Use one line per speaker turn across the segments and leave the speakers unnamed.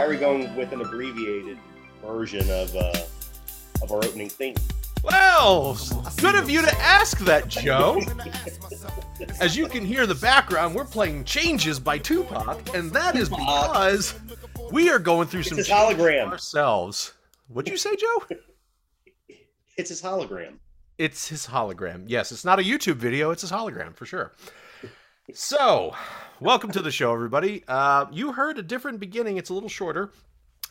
Why are we going with an abbreviated version of uh, of our opening theme?
Well, good of you to ask that, Joe. As you can hear in the background, we're playing Changes by Tupac, and that is because we are going through some
his
changes
hologram.
ourselves. What'd you say, Joe?
It's his hologram.
It's his hologram. Yes, it's not a YouTube video, it's his hologram for sure. So, welcome to the show, everybody. Uh, you heard a different beginning, it's a little shorter.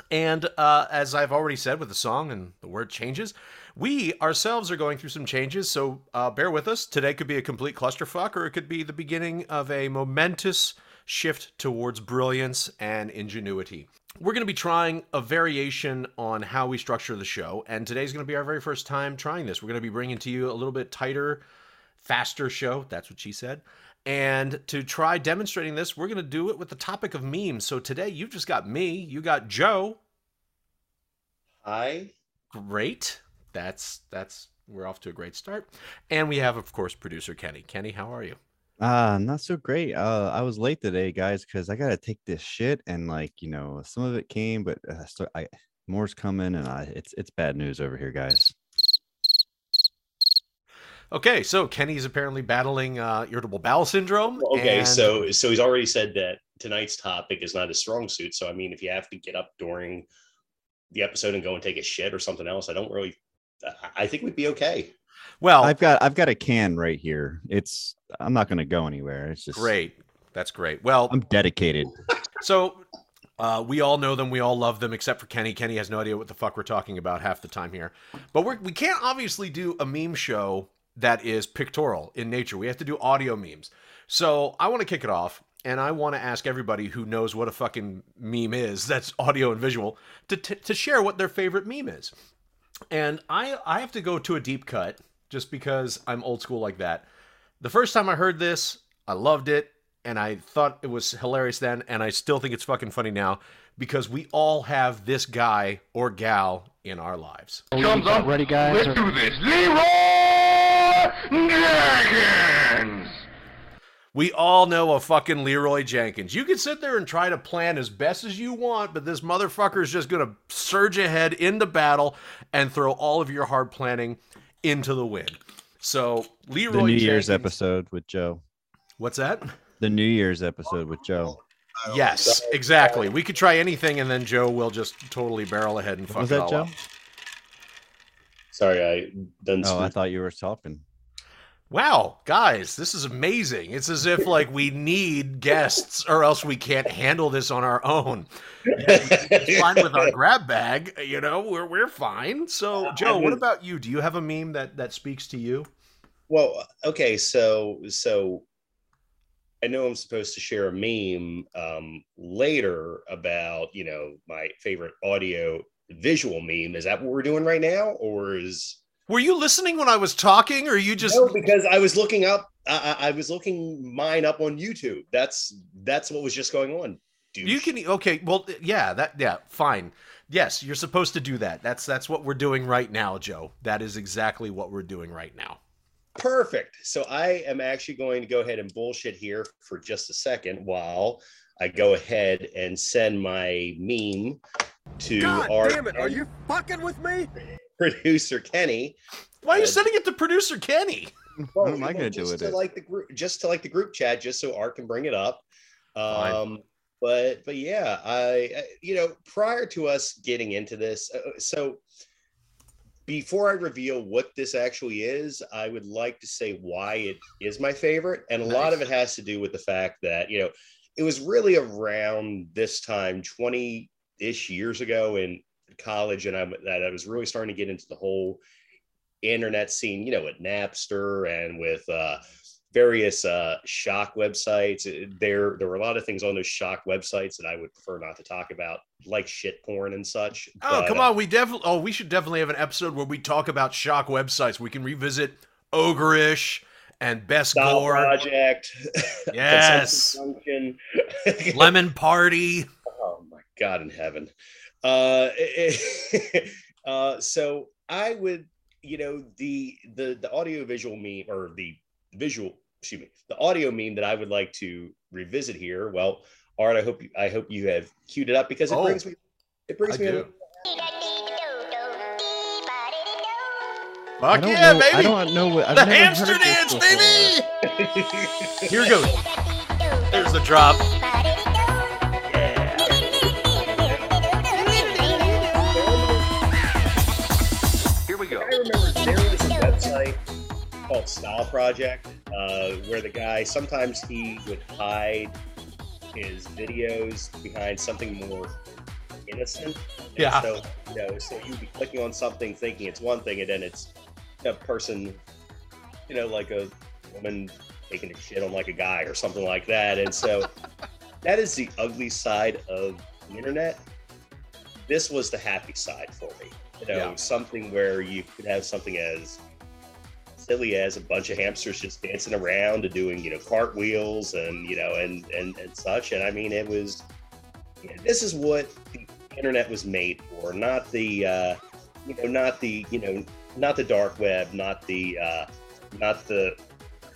And uh, as I've already said with the song and the word changes, we ourselves are going through some changes. So uh, bear with us. Today could be a complete clusterfuck, or it could be the beginning of a momentous shift towards brilliance and ingenuity. We're going to be trying a variation on how we structure the show, and today's going to be our very first time trying this. We're going to be bringing to you a little bit tighter, faster show. That's what she said. And to try demonstrating this, we're going to do it with the topic of memes. So today you've just got me, you got Joe.
Hi.
Great. That's that's we're off to a great start. And we have of course producer Kenny. Kenny, how are you?
Uh, not so great. Uh, I was late today, guys, because I gotta take this shit, and like you know, some of it came, but uh, so I more's coming, and I it's it's bad news over here, guys.
Okay, so Kenny's apparently battling uh, irritable bowel syndrome.
Okay,
and-
so so he's already said that tonight's topic is not his strong suit. So I mean, if you have to get up during the episode and go and take a shit or something else, I don't really. I- I think we'd be okay.
well,
I've got I've got a can right here. It's I'm not gonna go anywhere. It's just
great. That's great. Well,
I'm dedicated.
So uh, we all know them. We all love them, except for Kenny. Kenny has no idea what the fuck we're talking about half the time here. But we're, we can't obviously do a meme show that is pictorial in nature. We have to do audio memes. So I want to kick it off, and I want to ask everybody who knows what a fucking meme is that's audio and visual to, t- to share what their favorite meme is. And I, I have to go to a deep cut just because I'm old school like that. The first time I heard this, I loved it and I thought it was hilarious then, and I still think it's fucking funny now because we all have this guy or gal in our lives.
Thumbs up.
Ready, guys?
Let's do this. Leroy Jenkins.
We all know a fucking Leroy Jenkins. You can sit there and try to plan as best as you want, but this motherfucker is just gonna surge ahead into battle and throw all of your hard planning into the wind. So Leroy
The New Year's episode with Joe.
What's that?
The New Year's episode with Joe.
Yes, exactly. We could try anything, and then Joe will just totally barrel ahead and fuck
Was
it
that
all
Joe?
up.
Sorry, I done.
Oh, I thought you were talking.
Wow, guys, this is amazing. It's as if like we need guests or else we can't handle this on our own. It's fine with our grab bag, you know, we're we're fine. So, Joe, what about you? Do you have a meme that that speaks to you?
Well, okay, so so I know I'm supposed to share a meme um, later about you know my favorite audio visual meme. Is that what we're doing right now, or is
Were you listening when I was talking or you just
no? Because I was looking up, I, I I was looking mine up on YouTube. That's that's what was just going on. Douche.
You can okay, well uh, yeah, that yeah, fine. Yes, you're supposed to do that. That's that's what we're doing right now, Joe. That is exactly what we're doing right now.
Perfect. So I am actually going to go ahead and bullshit here for just a second while I go ahead and send my meme to
God
our
damn it! Are you fucking with me?
Producer Kenny.
Why are you
Uh,
sending it to producer Kenny?
What am I gonna do with it?
Like the group, just to like the group chat, just so Art can bring it up. Um, but but yeah, I I- you know prior to us getting into this, uh, so before I reveal what this actually is, I would like to say why it is my favorite, and a lot of it has to do with the fact that you know it was really around this time, twenty ish years ago in college, and I'm that I was really starting to get into the whole internet scene, you know, with Napster and with uh, various uh, shock websites. There, there were a lot of things on those shock websites that I would prefer not to talk about, like shit porn and such.
Oh,
But,
come
uh,
on. We definitely Oh, we should definitely have an episode where we talk about shock websites. We can revisit Ogrish and Best
Stile
Gore,
Project.
Yes. Lemon Party.
Oh my God in heaven. Uh, uh, so I would, you know, the the the audio visual meme or the visual, excuse me, the audio meme that I would like to revisit here. Well, Art, I hope you, I hope you have queued it up because it
Oh,
brings me it brings
I
me.
do.
I
Fuck yeah,
know,
baby!
I don't know what I've
the
never
hamster
heard
dance,
before.
baby! Here goes. There's the drop.
Called Stile Project uh, where the guy sometimes he would hide his videos behind something more innocent. And
Yeah.
So you know, so you'd be clicking on something thinking it's one thing, and then it's a person, you know, like a woman taking a shit on like a guy or something like that. And so that is the ugly side of the internet. This was the happy side for me. You know,
Yeah.
something where you could have something as silly as a bunch of hamsters just dancing around and doing, you know, cartwheels and you know, and and and such. And I mean, it was. yeah, this is what the internet was made for, not the, uh, you know, not the, you know, not the dark web, not the, uh, not the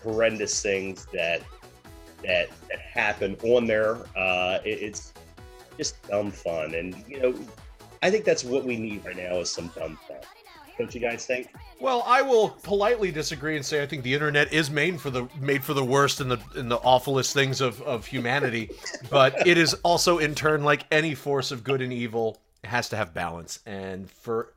horrendous things that that that happen on there. Uh, it, it's just dumb fun, and you know, I think that's what we need right now is some dumb fun. Don't you guys think?
Well, I will politely disagree and say I think the internet is made for the made for the worst and the and the awfulest things of, of humanity, but it is also in turn like any force of good and evil has to have balance. And for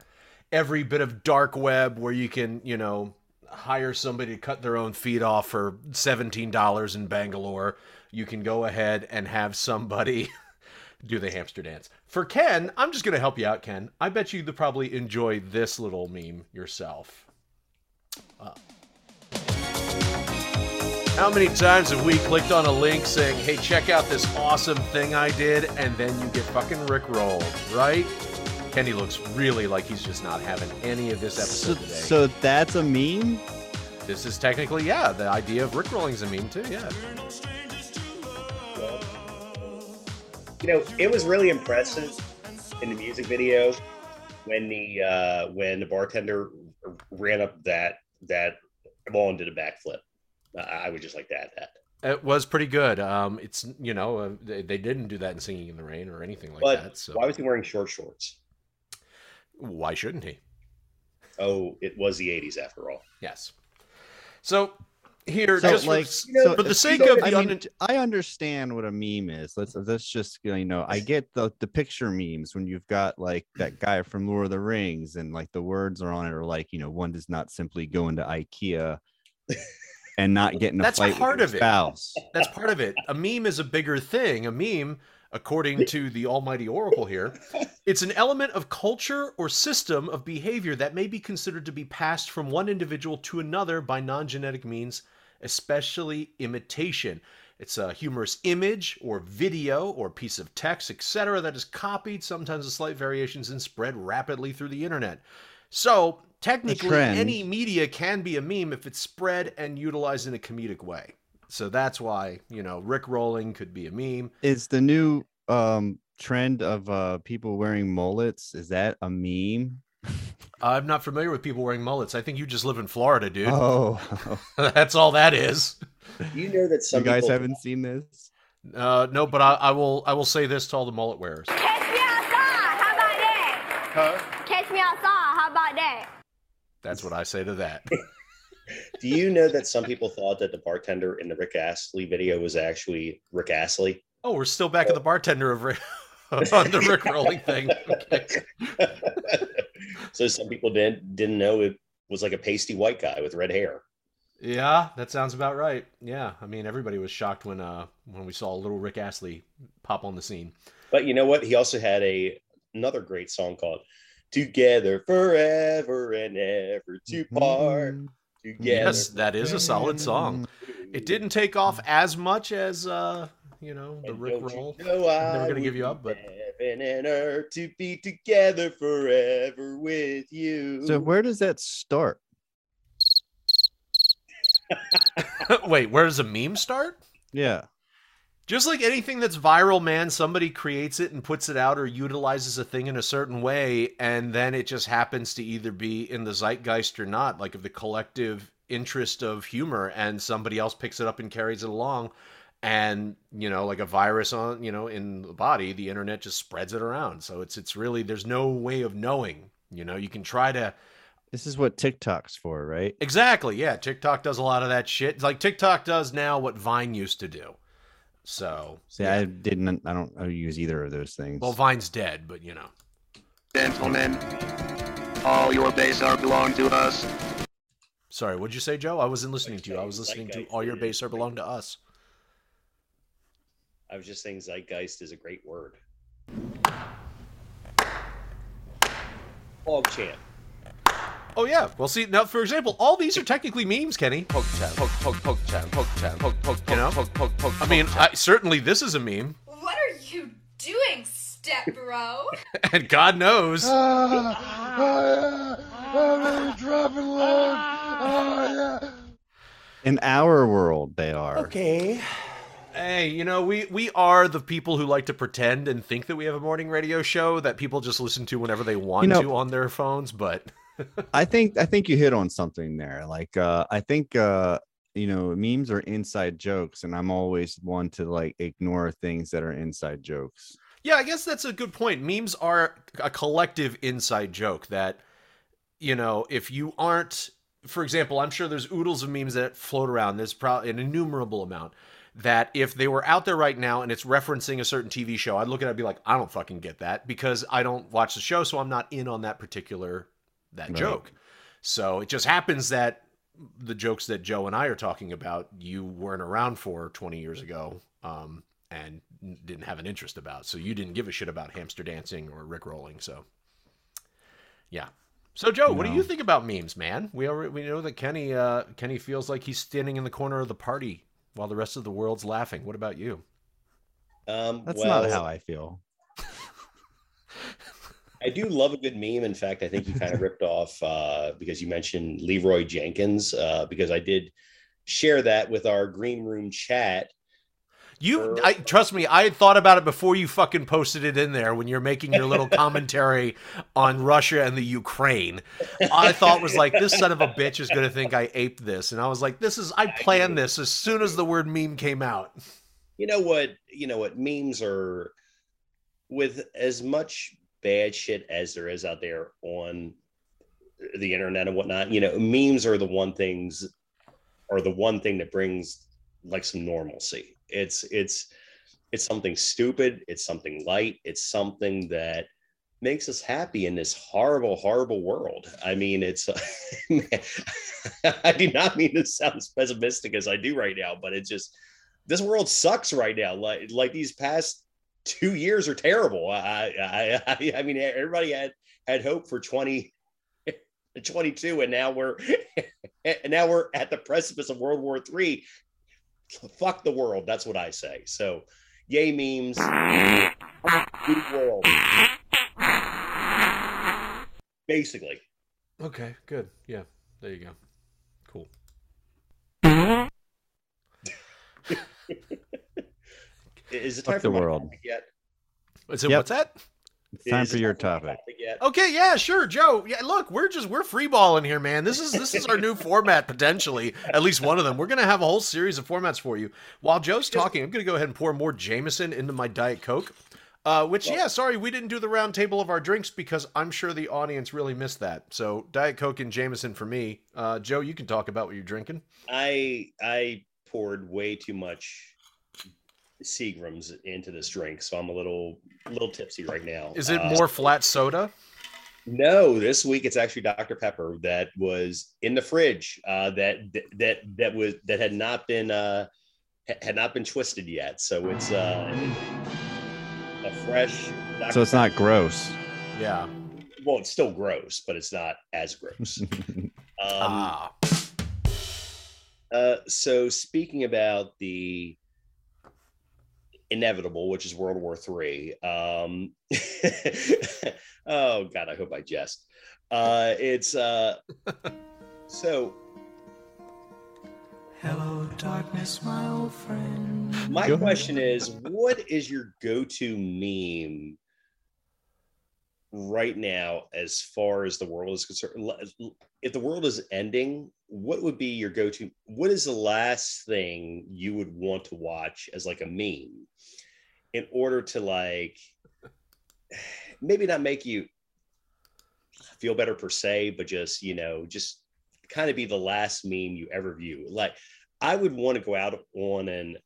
every bit of dark web where you can, you know, hire somebody to cut their own feet off for seventeen dollars in Bangalore, you can go ahead and have somebody do the hamster dance. For Ken, I'm just going to help you out, Ken. I bet you'd probably enjoy this little meme yourself. Uh, how many times have we clicked on a link saying, hey, check out this awesome thing I did, and then you get fucking rickrolled, right? Kenny looks really like he's just not having any of this
So,
episode today.
so that's a meme.
this is technically, yeah, the idea of rickrolling's a meme too, yeah.
You know, it was really impressive in the music video when the uh, when the bartender ran up that that wall and did a backflip. I I would just like to add that.
It was pretty good. Um, it's you know uh, they, they didn't do that in Singing in the Rain or anything like
But
that. So
why was he wearing short shorts?
why shouldn't he?
Oh, it was the '80s after all.
Yes. So here,
So,
just for-
like,
You know,
so
for the sake
know,
of
I
the
mean,
un-
I understand what a meme is. Let's let's just you know, I get the the picture memes when you've got like that guy from Lord of the Rings and like the words are on it are like you know one does not simply go into IKEA and not get in a
That's
fight
part
with
of
your
it. that's part of it. A meme is a bigger thing. A meme, according to the almighty oracle here, it's an element of culture or system of behavior that may be considered to be passed from one individual to another by non-genetic means, especially imitation. It's a humorous image or video or piece of text, etc., that is copied, sometimes with slight variations, and spread rapidly through the internet. So, technically, any media can be a meme if it's spread and utilized in a comedic way. So that's why, you know, Rick rolling could be a meme.
Is the new um trend of uh people wearing mullets is that a meme?
I'm not familiar with people wearing mullets. I think you just live in Florida, dude.
Oh,
that's all that is.
You know that some
you guys
people,
haven't seen this?
Uh, no, but I, I will. I will say this to all the mullet wearers.
Catch me outside. How about that? Huh? Catch me outside. How about that?
That's what I say to that.
Do you know that some people thought that the bartender in the Rick Astley video was actually Rick Astley?
Oh, we're still back at the bartender of Rick, on the Rick rolling thing. Okay.
so some people didn't didn't know it was like a pasty white guy with red hair.
Yeah, that sounds about right. Yeah, I mean everybody was shocked when uh when we saw little Rick Astley pop on the scene.
But you know what? He also had a another great song called "Together Forever and Ever to Part."
Mhm.
Together.
Yes, that is a solid song. It didn't take off as much as uh you know the
And
Rick
don't you
roll.
know I
Never gonna give you up, but
Heaven and earth to be together forever with you.
So where does that start?
wait, where does a meme start?
Yeah.
Just like anything that's viral, man, somebody creates it and puts it out or utilizes a thing in a certain way, and then it just happens to either be in the zeitgeist or not, like of the collective interest of humor, and somebody else picks it up and carries it along. And you know like a virus on you know in the body the internet just spreads it around so it's it's really there's no way of knowing you know you can try to
This is what TikTok's for, right?
exactly yeah tiktok does a lot of that shit like tiktok does now what vine used to do so
See, I didn't. I don't I use either of those things.
well vine's dead but you know
Gentlemen, all your base are belong to us.
sorry what'd you say joe i wasn't listening to you i was listening to all your
is
base are belong to us
I was just saying zeitgeist is a great word. Hog champ.
Oh yeah. Well, see now, for example, all these are technically memes, Kenny.
Poke chan, poke, poke, poke chan, poke chan, poke, poke,
You know?
poke, poke, poke,
I mean, I, certainly this is a meme,
What are you doing, step bro?
and God knows.
In our world, they are.
Okay. Hey, you know, we we are the people who like to pretend and think that we have a morning radio show that people just listen to whenever they want
You know-
to on their phones. But
I think I think you hit on something there. Like uh I think uh you know memes are inside jokes and I'm always one to like ignore things that are inside jokes.
yeah, I guess that's a good point. Memes are a collective inside joke that, you know, if you aren't, for example, I'm sure there's oodles of memes that float around. There's probably an innumerable amount that if they were out there right now and it's referencing a certain TV show, I'd look at it and be like, I don't fucking get that because I don't watch the show, so I'm not in on that particular that
Right.
joke. So it just happens that the jokes that Joe and I are talking about, you weren't around for 20 years ago, um, and didn't have an interest about. So you didn't give a shit about hamster dancing or Rick rolling. So, yeah. So Joe, what do you think about memes, man? We already, we know that Kenny uh, Kenny feels like he's standing in the corner of the party while the rest of the world's laughing. What about you?
Um,
That's
well,
not how I feel.
I do love a good meme. In fact, I think you kind of ripped off uh, because you mentioned Leroy Jenkins, uh, because I did share that with our green room chat.
You, I trust me. I had thought about it before you fucking posted it in there when you're making your little commentary on Russia and the Ukraine. I thought was like this son of a bitch is gonna think I aped this, and I was like, this is I planned this as soon as the word meme came out.
You know what? You know what? Memes are with as much bad shit as there is out there on the internet and whatnot. You know, memes are the one things, are the one thing that brings like some normalcy. It's it's it's something stupid. It's something light. It's something that makes us happy in this horrible, horrible world. I mean, it's. I do not mean to sound as pessimistic as I do right now, but it's just this world sucks right now. Like like these past two years are terrible. I I I, I mean, everybody had had hope for 20. 22 and now we're and now we're at the precipice of world war three fuck the world that's what i say so yay memes good world basically
Okay, good. Yeah, there you go. Cool.
is it time
the
for my
world.
yet
Is it
Yep.
what's that?
It's time for your topic.
Okay, yeah, sure, Joe. Yeah, look, we're just we're freeballing here, man. This is this is our new format potentially. At least one of them. We're gonna have a whole series of formats for you. While Joe's talking, I'm gonna go ahead and pour more Jameson into my Diet Coke. Uh, which, yeah, sorry, we didn't do the round table of our drinks because I'm sure the audience really missed that. So, Diet Coke and Jameson for me. Uh, Joe, you can talk about what you're drinking.
I I poured way too much Seagrams into this drink, so I'm a little little tipsy right now.
Is it
Uh,
more flat soda?
No, this week it's actually Dr Pepper that was in the fridge. Uh, that that that was that had not been uh, had not been twisted yet. So it's uh, a fresh. Dr.
So it's not gross.
Yeah.
well, it's still gross, but it's not as gross. Um,
ah.
Uh, so speaking about the inevitable, which is World War Three. Um, oh God, I hope I jest. Uh, it's uh, so.
Hello, darkness, my old friend.
My
Go ahead.
question is, what is your go-to meme right now, as far as the world is concerned, if the world is ending, what would be your go-to? What is the last thing you would want to watch as like a meme in order to like maybe not make you feel better per se, but just you know, just kind of be the last meme you ever view. Like I would want to go out on an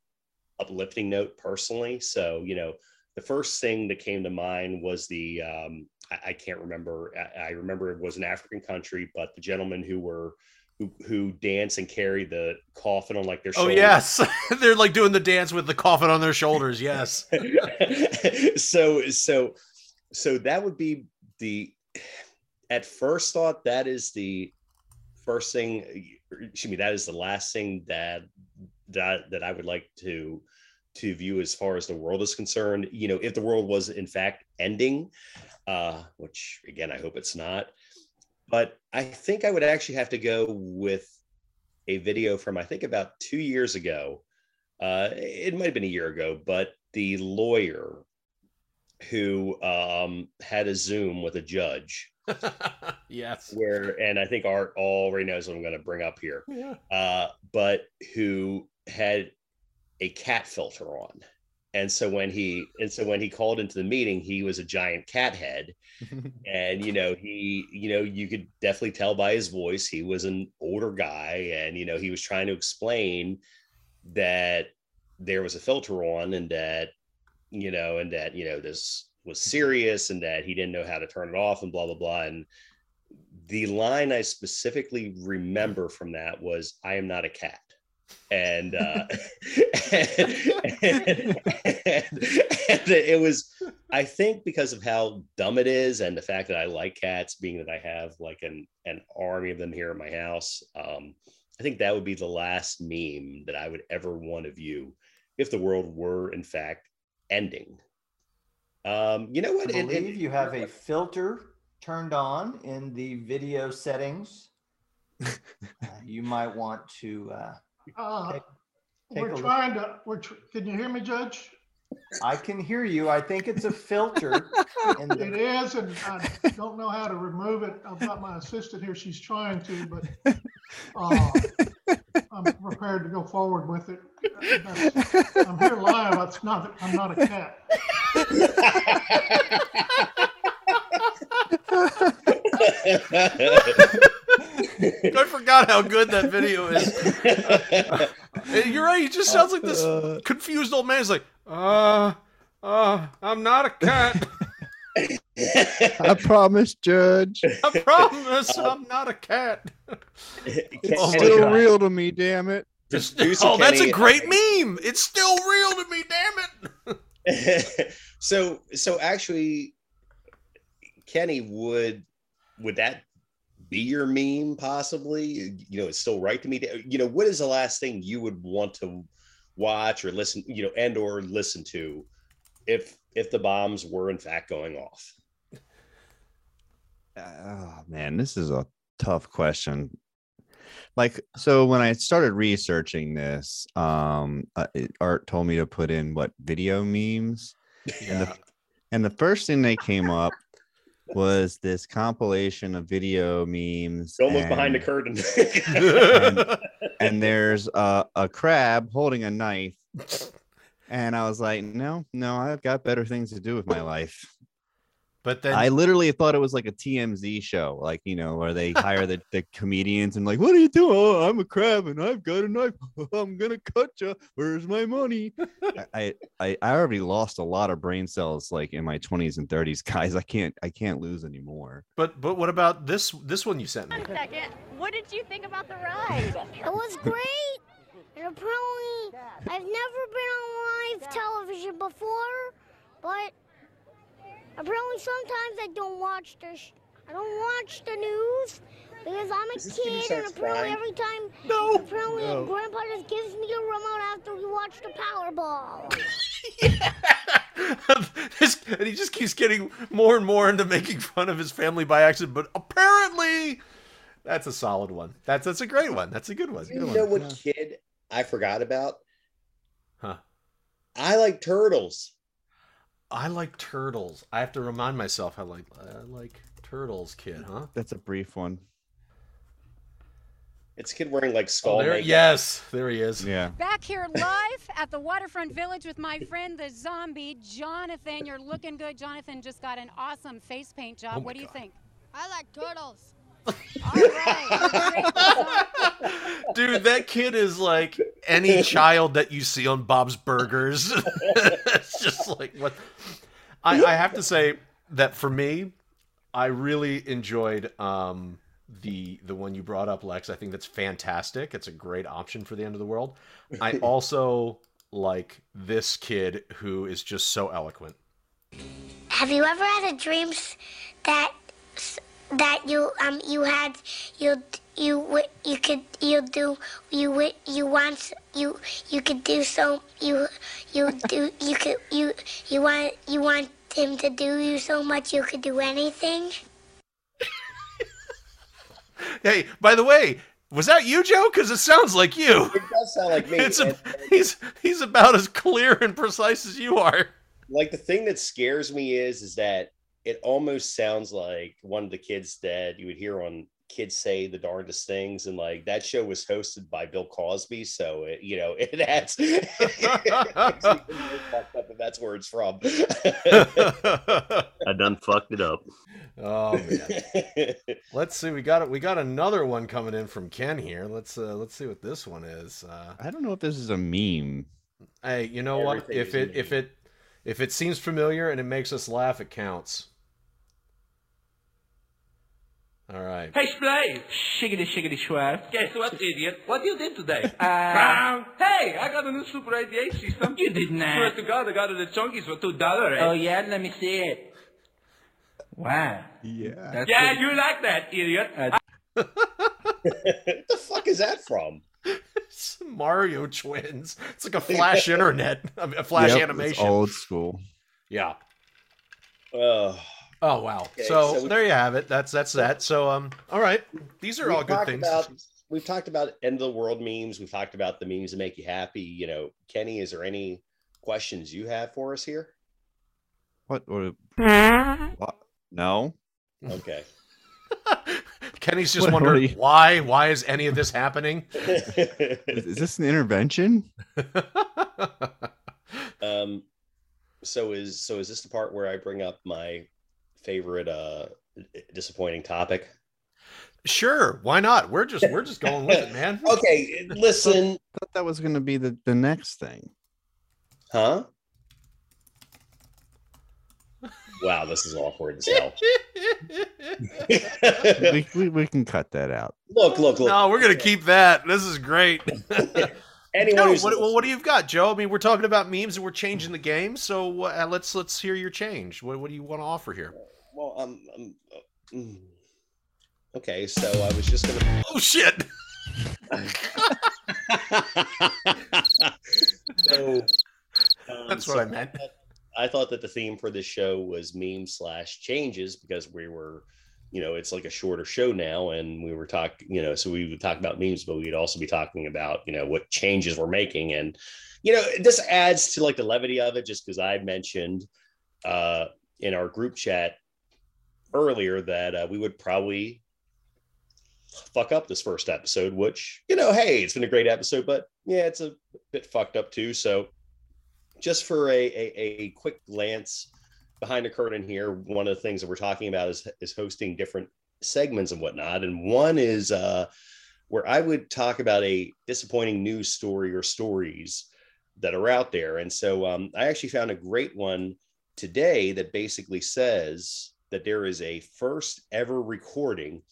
uplifting note personally. So, you know, the first thing that came to mind was the um, I, I, can't remember. I, I, remember it was an African country, but the gentlemen who were who who dance and carry the coffin on like their shoulders.
oh yes. They're like doing the dance with the coffin on their shoulders. Yes.
So so so that would be the at first thought that is the first thing excuse me that is the last thing that that that i would like to to view as far as the world is concerned. You know if the world was in fact ending uh which again i hope it's not but i think i would actually have to go with a video from i think about two years ago uh it might have been a year ago but the lawyer who um had a zoom with a judge
yes.
Where and I think Art already knows what I'm going to bring up here.
Yeah.
Uh, but who had a cat filter on. And so when he and so when he called into the meeting, he was a giant cat head. and you know, he, you know, you could definitely tell by his voice he was an older guy and you know, he was trying to explain that there was a filter on and that you know, and that, you know, this was serious and that he didn't know how to turn it off and blah blah blah and the line i specifically remember from that was i am not a cat and uh and, and, and, and, it was i think because of how dumb it is and the fact that i like cats being that i have like an an army of them here at my house um i think that would be the last meme that i would ever want to view if the world were in fact ending um, you know what?
I believe you have a filter turned on in the video settings. uh, you might want to. Uh,
uh, take, take we're trying to. We're. Tr- can you hear me, Judge?
I can hear you. I think it's a filter.
the- it is, and I don't know how to remove it. I've got my assistant here. She's trying to, but uh, I'm prepared to go forward with it. I'm here live. It's not. I'm not a cat.
I forgot how good that video is. You're right. He just sounds like this uh, confused old man. He's like, uh, uh, I'm not a cat.
I promise, Judge.
I promise I'm not a cat.
It's oh still real to me, damn it.
oh, that's a great meme. It's still real to me, damn
it. so, so actually, Kenny, would would that be your meme possibly? You know, it's still right to me. You know, what is the last thing you would want to watch or listen? You know, and or listen to if if the bombs were in fact going off?
Oh man, this is a tough question. Like so when I started researching this, um uh, Art told me to put in what video memes. Yeah. And the, and the first thing that came up was this compilation of video memes.
Don't look behind the curtain.
and, and, there's a, a crab holding a knife and I was like, no, no, I've got better things to do with my life.
But then
I literally thought it was like a TMZ show, like you know, where they hire the, the comedians and like, what are you doing? Oh, I'm a crab and I've got a knife. I'm gonna cut you. Where's my money? I, I I already lost a lot of brain cells like in my 20s and 30s, guys. I can't I can't lose anymore.
But but what about this this one you sent me?
One second. What did you think about the ride? It was great. And apparently, I've never been on live television before, but apparently sometimes I don't watch the I don't watch the news because I'm a kid, and apparently every time,
no,
apparently no. Grandpa just gives me the remote after we watch the Powerball.
and he just keeps getting more and more into making fun of his family by accident. But apparently, that's a solid one. That's that's a great one. That's a good one.
You
good
know
one.
what yeah. kid I forgot about?
Huh.
I like turtles.
I like turtles. I have to remind myself I like I like turtles, kid, huh?
That's a brief one.
It's a kid wearing like oh, skull.
Oh, there,
makeup.
yes, there he is.
Yeah.
Back here live at the Waterfront Village with my friend the zombie, Jonathan. You're looking good. Jonathan just got an awesome face paint job.
Oh
what do you think?
I like turtles.
All right. Great.
Dude, that kid is like any child that you see on Bob's Burgers. it's just like what I, I have to say that for me, I really enjoyed um the the one you brought up, Lex. I think that's fantastic. It's a great option for the end of the world. I also like this kid who is just so eloquent.
Have you ever had a dream that s- that you um you had you you wi- you could you do you wi- you want you you could do so you you do you could you you want you want him to do you so much you could do anything?
Hey, by the way, was that you, Joe? Because it sounds like you.
It does sound like me.
It's a, he's he's about as clear and precise as you are.
like the thing that scares me is is that it almost sounds like one of the kids that you would hear on kids say the darndest things and like that show was hosted by bill cosby so it, you know it adds it makes me even more fucked up if that's where it's from i done fucked it up
Oh man. Let's see. We got it. We got another one coming in from Ken here. Let's uh let's see what this one is. Uh
I don't know if this is a meme.
hey, you know what? If it if it if it seems familiar and it makes us laugh, it counts. All right.
Hey, Splay! Shiggity, shiggity, swag. Guess what, idiot? What you did today? Uh, hey, I got a new Super 88 system. You did not. Swear to God, I got it at Chunky's for $2, eh? Oh, yeah? Let me see it. Wow.
Yeah.
yeah, you like that, idiot.
what the fuck is that from
It's Mario Twins. It's like a flash internet, a flash
Yep, it's
animation.
old school.
Yeah.
oh
Oh wow.
Okay,
so,
so we-
there you have it. That's that's that. So um all right. These are all good things.
about- we've talked about end of the world memes we've talked about the memes that make you happy you know kenny is there any questions you have for us here
What? What? what? No.
okay
Kenny's just
What- what
wondering
you-
why why is any of this happening?
Is, is this an intervention?
um so is so is this the part where i bring up my favorite uh disappointing topic
Sure, why not? We're just we're just going with it, man.
okay listen
I thought that was going to be the, the next thing.
huh wow this is awkward as hell
we, we, we can cut that out.
look look look
No, we're gonna keep that. This is great.
anyone
no, what, well, what do you've got, Joe? I mean, we're talking about memes and we're changing the game. So uh, let's let's hear your change. What, what do you want to offer here?
well um, um uh, mm. okay so i was just gonna
Oh shit!
so um,
That's
so
what I meant.
thought- I thought that the theme for this show was meme slash changes because we were, you know, it's like a shorter show now, and we were talking, you know, so we would talk about memes, but we'd also be talking about, you know, what changes we're making, and you know, this adds to like the levity of it, just because I mentioned uh, in our group chat earlier that uh, we would probably fuck up this first episode, which you know, hey, it's been a great episode, but yeah, it's a bit fucked up too. So just for a, a, a quick glance behind the curtain here, one of the things that we're talking about is, is hosting different segments and whatnot. And one is uh, where I would talk about a disappointing news story or stories that are out there. And so um, I actually found a great one today that basically says that there is a first ever recording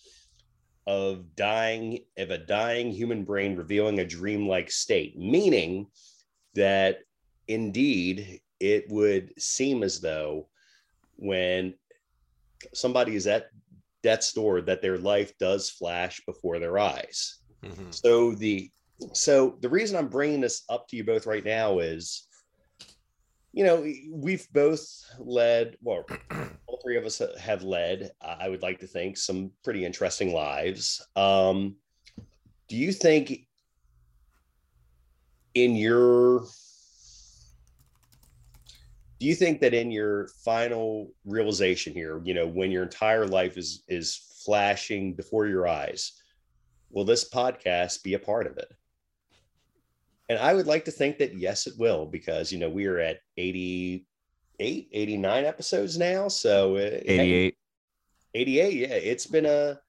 of dying of a dying human brain revealing a dreamlike state, meaning that indeed it would seem as though when somebody is at death's door that their life does flash before their eyes
Mhm.
so the so the reason i'm bringing this up to you both right now is you know we've both led well all three of us have led i would like to think some pretty interesting lives um do you think in your do you think that in your final realization here, you know, when your entire life is is flashing before your eyes, will this podcast be a part of it? And I would like to think that yes, it will, because you know we are at 88, 89 episodes now. So uh,
88.
88, yeah, it's been a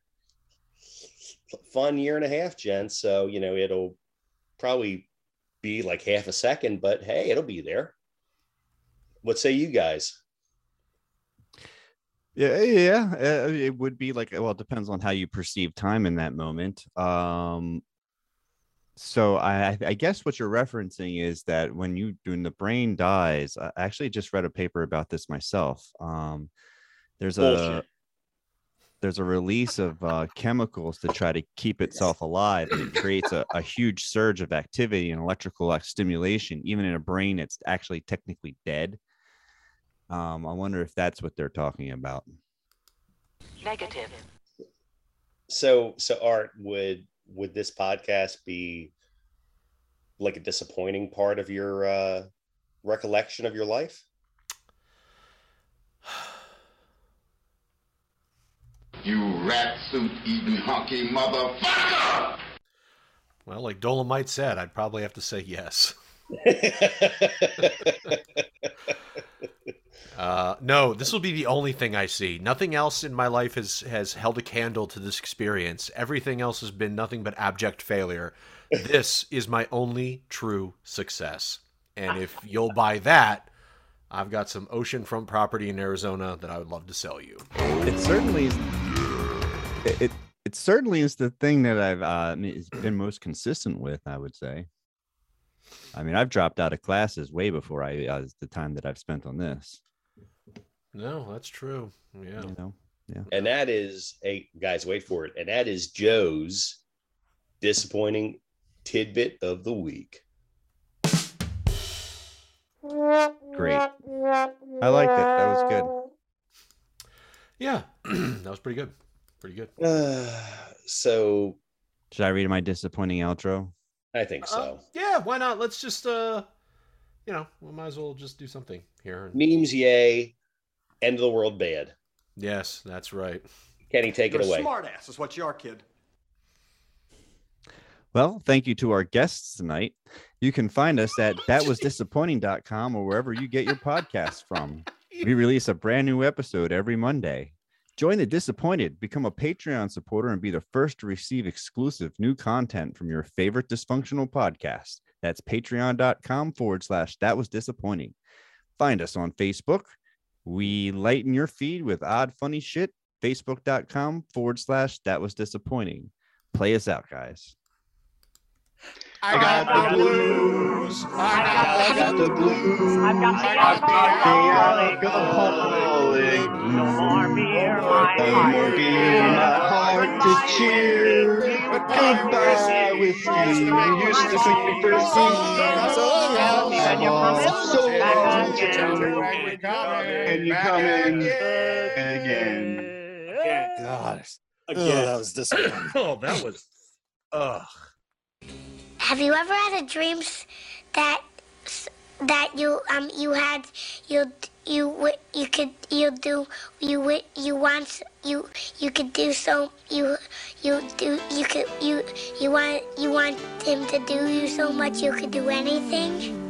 fun year and a half, Jen. So you know it'll probably be like half a second, but hey, it'll be there. What say you guys?
Yeah, yeah, uh, it would be like well, it depends on how you perceive time in that moment. Um, so I, I guess what you're referencing is that when you when the brain dies, I actually just read a paper about this myself. Um, there's a there's a release of uh, chemicals to try to keep itself alive, and it creates a, a huge surge of activity and electrical stimulation, even in a brain that's actually technically dead. Um, I wonder if that's what they're talking about.
Negative.
So so Art, would would this podcast be like a disappointing part of your uh recollection of your life?
You rat suit eating hunky motherfucker!
Well, like Dolemite said, I'd probably have to say yes. Uh, no, this will be the only thing I see. Nothing else in my life has has held a candle to this experience. Everything else has been nothing but abject failure. This is my only true success. And if you'll buy that, I've got some oceanfront property in Arizona that I would love to sell you.
It certainly is. It it, it certainly is the thing that I've uh, been most consistent with. I would say. I mean, I've dropped out of classes way before I uh, the time that I've spent on this.
No, that's true. Yeah.
You know, yeah.
And that is a guys, wait for it. And that is Joe's disappointing tidbit of the week.
Great. I liked it. That was good.
Yeah, that was pretty good. Pretty good.
Uh, so
Should I read my disappointing outro?
I think so.
Uh, yeah, why not? Let's just uh you know, we might as well just do something here.
Memes, yay. End of the world bad.
Yes, that's right.
Can he take
You're
it away.
a smart ass is what you are, kid.
Well, thank you to our guests tonight. You can find us at thatwasdisappointing.com or wherever you get your podcasts from. We release a brand new episode every Monday. Join the disappointed, become a Patreon supporter, and be the first to receive exclusive new content from your favorite dysfunctional podcast. That's patreon.com forward slash that was disappointing. Find us on Facebook. We lighten your feed with odd, funny shit. Facebook.com forward slash that was disappointing. Play us out, guys.
I got the blues. I got, I got the blues.
I've got the alcoholic.
alcoholic.
No more beer, my
No more beer, my heart to cheer. Goodbye with you. You used to sing me first
And you're coming
So
back
long. And you're coming again.
God.
Again.
Oh, that was disappointing.
oh, that was ugh.
Have you ever had a dream that that you um you had you you you could you do you you want you you could do so you you do you could you you want you want him to do you so much you could do anything?